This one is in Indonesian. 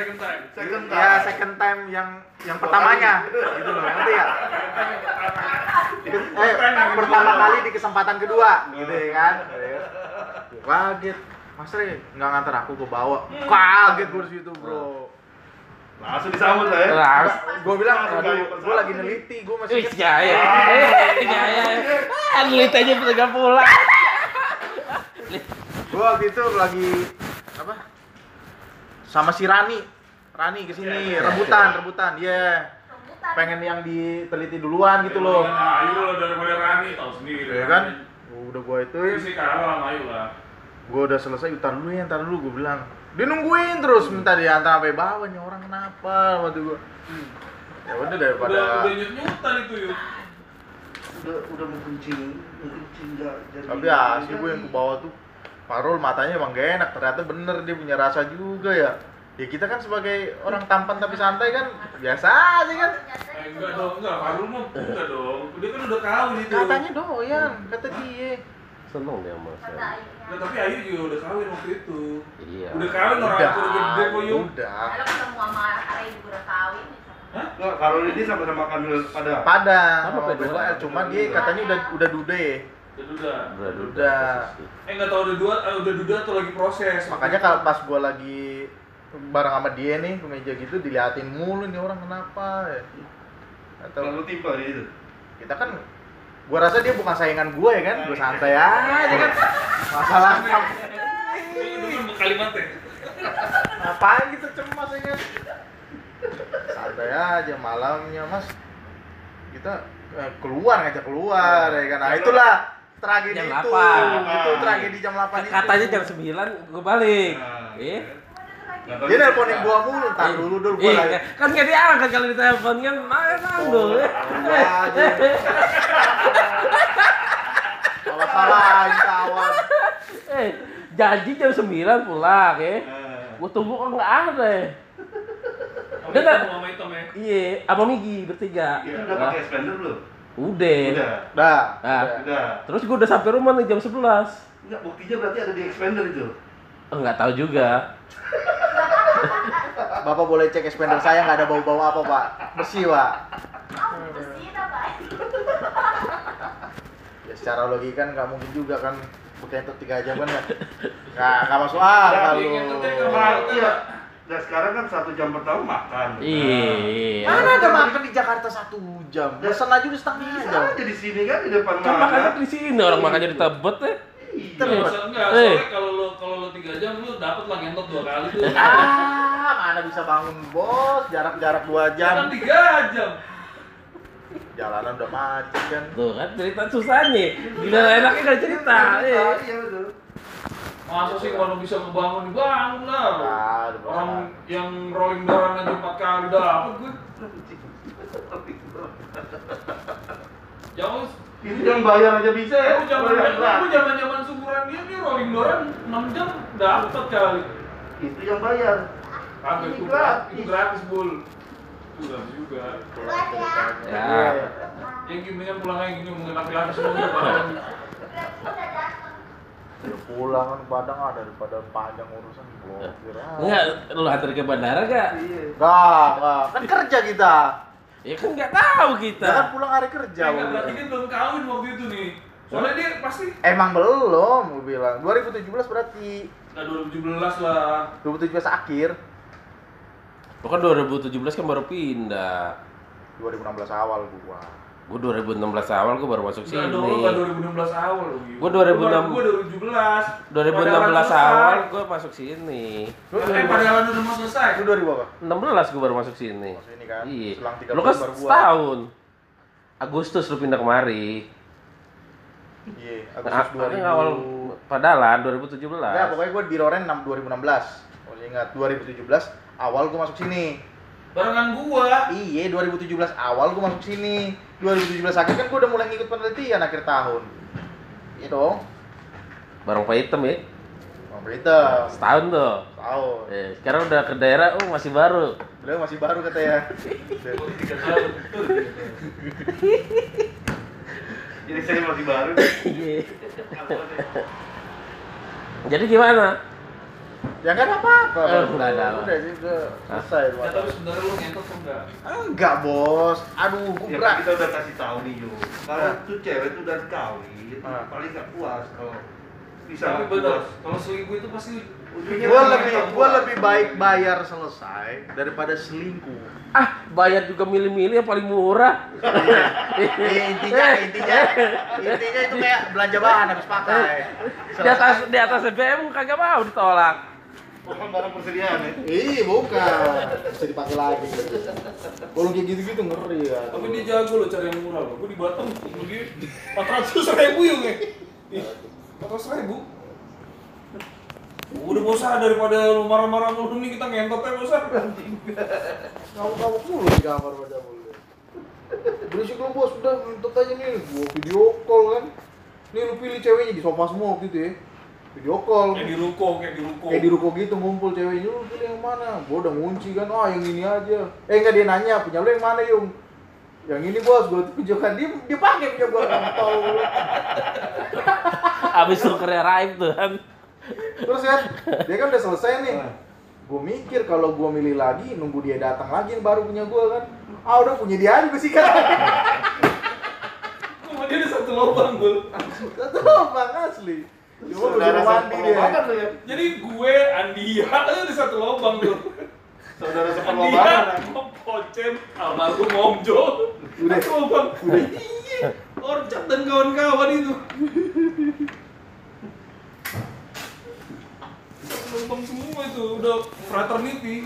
second time. Second ya second time yang yang pertamanya gitu loh ngerti ya eh pertama kali di kesempatan kedua gitu ya kan kaget Mas Re nggak nganter aku ke bawah kaget gue di situ bro Langsung disambut lah ya. Terus. gue bilang Langsung aduh gue lagi neliti gue masih Wih, jaya. Eh, jaya. Ah, Ngelit aja pulang. gue waktu itu lagi sama si Rani. Rani ke sini rebutan rebutan iya. Pengen yang diteliti duluan gitu loh. Nah, ayo lo dari mulai Rani tahu sendiri. ya kan? Udah gue ituin Itu sih kalah sama ayo lah. gue udah selesai utar dulu ya ntar dulu gue bilang. Dia nungguin terus minta diantar sampai bawah nih orang kenapa waktu gue ya udah daripada Udah udah nyut nyutan itu yuk. Udah udah mau kencing, mau kencing enggak jadi. tapi asli gue yang ke bawah tuh Farul matanya emang gak enak ternyata bener dia punya rasa juga ya ya kita kan sebagai orang tampan tapi santai kan biasa aja kan Eh, enggak dong, enggak. Farul mah enggak dong. Dia kan udah kawin itu. katanya doyan kata dia Seneng dia sama saya. Nah, tapi Ayu juga udah kawin waktu itu. Iya. Udah kawin orang udah gede kok yuk. udah Kalau ketemu sama Ray juga udah kawin. Enggak, kalau ini sama-sama kan pada. pada sama beda? BWL, cuman dia katanya udah udah dude Udah duda. Udah, Udah. Eh enggak tahu udah dua, eh, udah duda atau lagi proses. makanya kalau pas gua lagi bareng sama dia nih ke meja gitu diliatin mulu nih orang kenapa ya. Atau Terlalu timpal ya itu. kita kan gua rasa dia bukan saingan gue ya kan? Gua santai aja kan? Masalah. Ini dulu kalimatnya. ngapain gitu cemas ya kan? Santai aja malamnya mas. Kita eh, keluar ngajak keluar ya kan? Nah itulah tragedi Jam itu 8. itu tragedi jam 8 itu Katanya jam 9 gue balik. Nah, Eh? Dia nelponin gua mulu ntar dulu dulu gua Iya, lagi kan gak diangkat kalau ditelepon kan mana nanggung. Oh, aja. Salah kawan. Eh, janji jam 9 pulang ya. Eh, Gue tunggu kok nggak ada. Sama sama hitam ya. Iya, apa Migi bertiga. Itu udah pakai expander belum? Udah. Udah. Dah. Nah. udah. Udah. Terus gue udah sampai rumah nih jam 11. Enggak, buktinya berarti ada di expander itu. Enggak tahu juga. Bapak boleh cek expander saya nggak ada bau-bau apa pak? Bersih pak. Oh? Ya secara logika kan nggak mungkin juga kan berkentut tiga jam kan nggak nggak nggak masuk akal Ya, lu. Nah, Iya. Iya. Nah, sekarang kan satu jam pertama makan. Iya. Mana ada makan di Jakarta satu jam? Pesan aja udah setengah Bisa jam. aja di sini kan di depan Kan mana. di sini orang makannya di Tebet ya. Iya. Enggak, Eh. soalnya kalau lo kalau lo 3 jam lu dapat lah ngentot dua kali tuh. Ah, mana bisa bangun bos? Jarak-jarak dua Kan jam. 3 jam. Jalanan udah macet kan. Tuh kan cerita susahnya. Gila enaknya gak cerita. Eh. Iya, betul. Masa sih kalau bisa ngebangun bangun lah. Ah, Orang bener. yang rolling doran aja 4 kali dapat gue. Jauh Itu yang bayar aja bisa ya. Aku zaman aku zaman zaman sumuran dia nih rolling doran 6 jam dapat kali. Itu yang bayar. Kagak Ini itu gratis. Itu gratis bul. Gratis juga. Ya. Yang gini kan pulang kayak gini ngomongin laki-laki semua pulang kan Padang ada daripada panjang urusan blokir. Ah. Enggak, lu antar ke bandara gak? Iya. Enggak, enggak. Kan kerja kita. Ya kan nggak tahu Kita kita. kan pulang hari kerja. Ya enggak berarti dia belum kawin waktu itu nih. Soalnya dia pasti Emang belum, gue bilang. 2017 berarti Nah 2017 lah. 2017 akhir, Lu kan 2017 kan baru pindah. 2016 awal gua. Gua 2016 awal gua baru masuk Enggak sini. dong, enggak 2016 awal. Gua 2006. Gua 2017. 2016 Padahal awal gua masuk sini. Lu Eh padahal udah mau selesai. Itu 2000 apa? 16 gua baru masuk sini. Masuk ini kan. Iya. Selang 3 Lu kan setahun. Agustus lu pindah kemari. Iya, Nah, Agustus 2000. awal padalan 2017. Enggak, pokoknya gua di Loren 6 2016. Oh, ingat 2017 awal gua masuk sini. Barengan gua. Iya, 2017 awal gua masuk sini. 2017 akhir kan gua udah mulai ngikut penelitian akhir tahun. Iya dong. Bareng Pak Hitam ya. Bang Berita, Setahun tuh. tahu. Eh, sekarang udah ke daerah, oh masih baru. Beliau masih baru katanya. Tiga tahun. Jadi saya masih baru. Iya. Jadi gimana? Ya ada apa-apa. Eh, nggak ada. Udah sih, udah selesai. Ya, tapi sebenarnya lu ngentot enggak. Enggak, Bos. Aduh, Ya gua kan kita udah kasih tahu nih Yo. Kalau Ah. tuh cewek tuh udah kawin, Ah. paling gak puas kalau bisa Tapi puas. kalau selingkuh itu pasti Ujungnya gua kan lebih gua puas. lebih baik bayar selesai daripada selingkuh. Ah, bayar juga milih-milih yang paling murah. Eh, intinya intinya intinya itu kayak belanja bahan habis pakai. Di atas di atas BBM kagak mau ditolak. Bukan barang persediaan ya. Ih, bukan. Bisa dipakai lagi. Kalau kayak gitu-gitu ngeri ya. Tapi dia jago loh cari yang murah loh. Gue di Batam beli 400 ribu ya nge. Ih, 400 ribu. Udah bosan daripada lu marah-marah mulu nih kita ngentot ya bosan. Kamu-kamu mulu di kamar pada mulu. Berisik lu bos, udah nonton aja nih. Gua video call kan. Nih lu pilih ceweknya di sofa semua gitu ya. Video call. Kayak di ruko, kayak di ruko. Kayak di ruko gitu ngumpul ceweknya, lu pilih yang mana? Gua udah ngunci kan, ah yang ini aja. Eh enggak dia nanya, punya lu yang mana Yung? Yang ini bos, gua tunjukkan dia dia pakai punya gua tahu. Abis tukernya Raib tuh kan. Terus kan, dia kan udah selesai nih. Gue mikir kalau gue milih lagi, nunggu dia datang lagi baru punya gue kan. Ah udah punya dia aja gue sikat. Cuma dia ada satu lubang gue. Satu bang asli. Cuma Saudara mandi dia. ya. Jadi gue Andia aja di satu lubang tuh. Saudara Andia, seperlombangan. Om Pocem, almarhum Om Jo. Udah. Satu lubang. Iya. Orcat dan kawan-kawan itu. Satu lubang semua itu udah fraternity.